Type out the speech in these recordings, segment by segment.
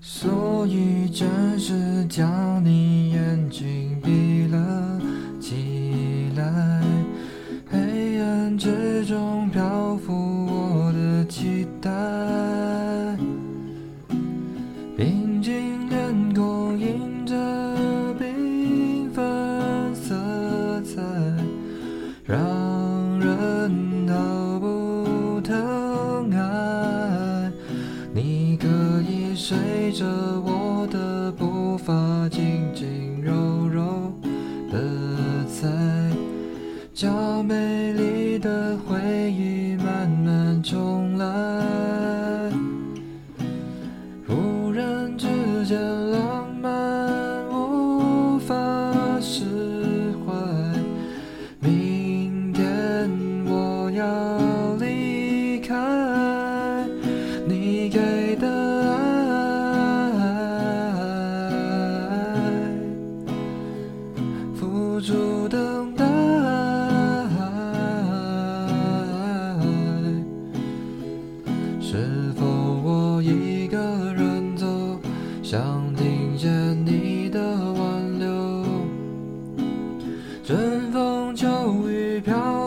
所以只是将你眼睛闭了起来，黑暗之中漂浮我的期待，平静脸孔映着缤纷色彩，让人逃不疼爱。你可随着我的步伐，轻轻柔柔的踩，将美丽的回忆慢慢重来。忽然之间，住等待。是否我一个人走，想听见你的挽留？春风秋雨飘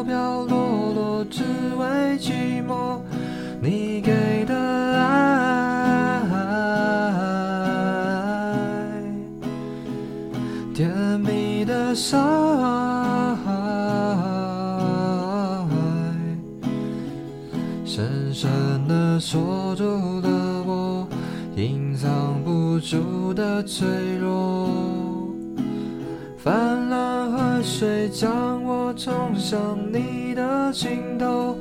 深深的锁住了我隐藏不住的脆弱。泛滥河水将我冲向你的尽头，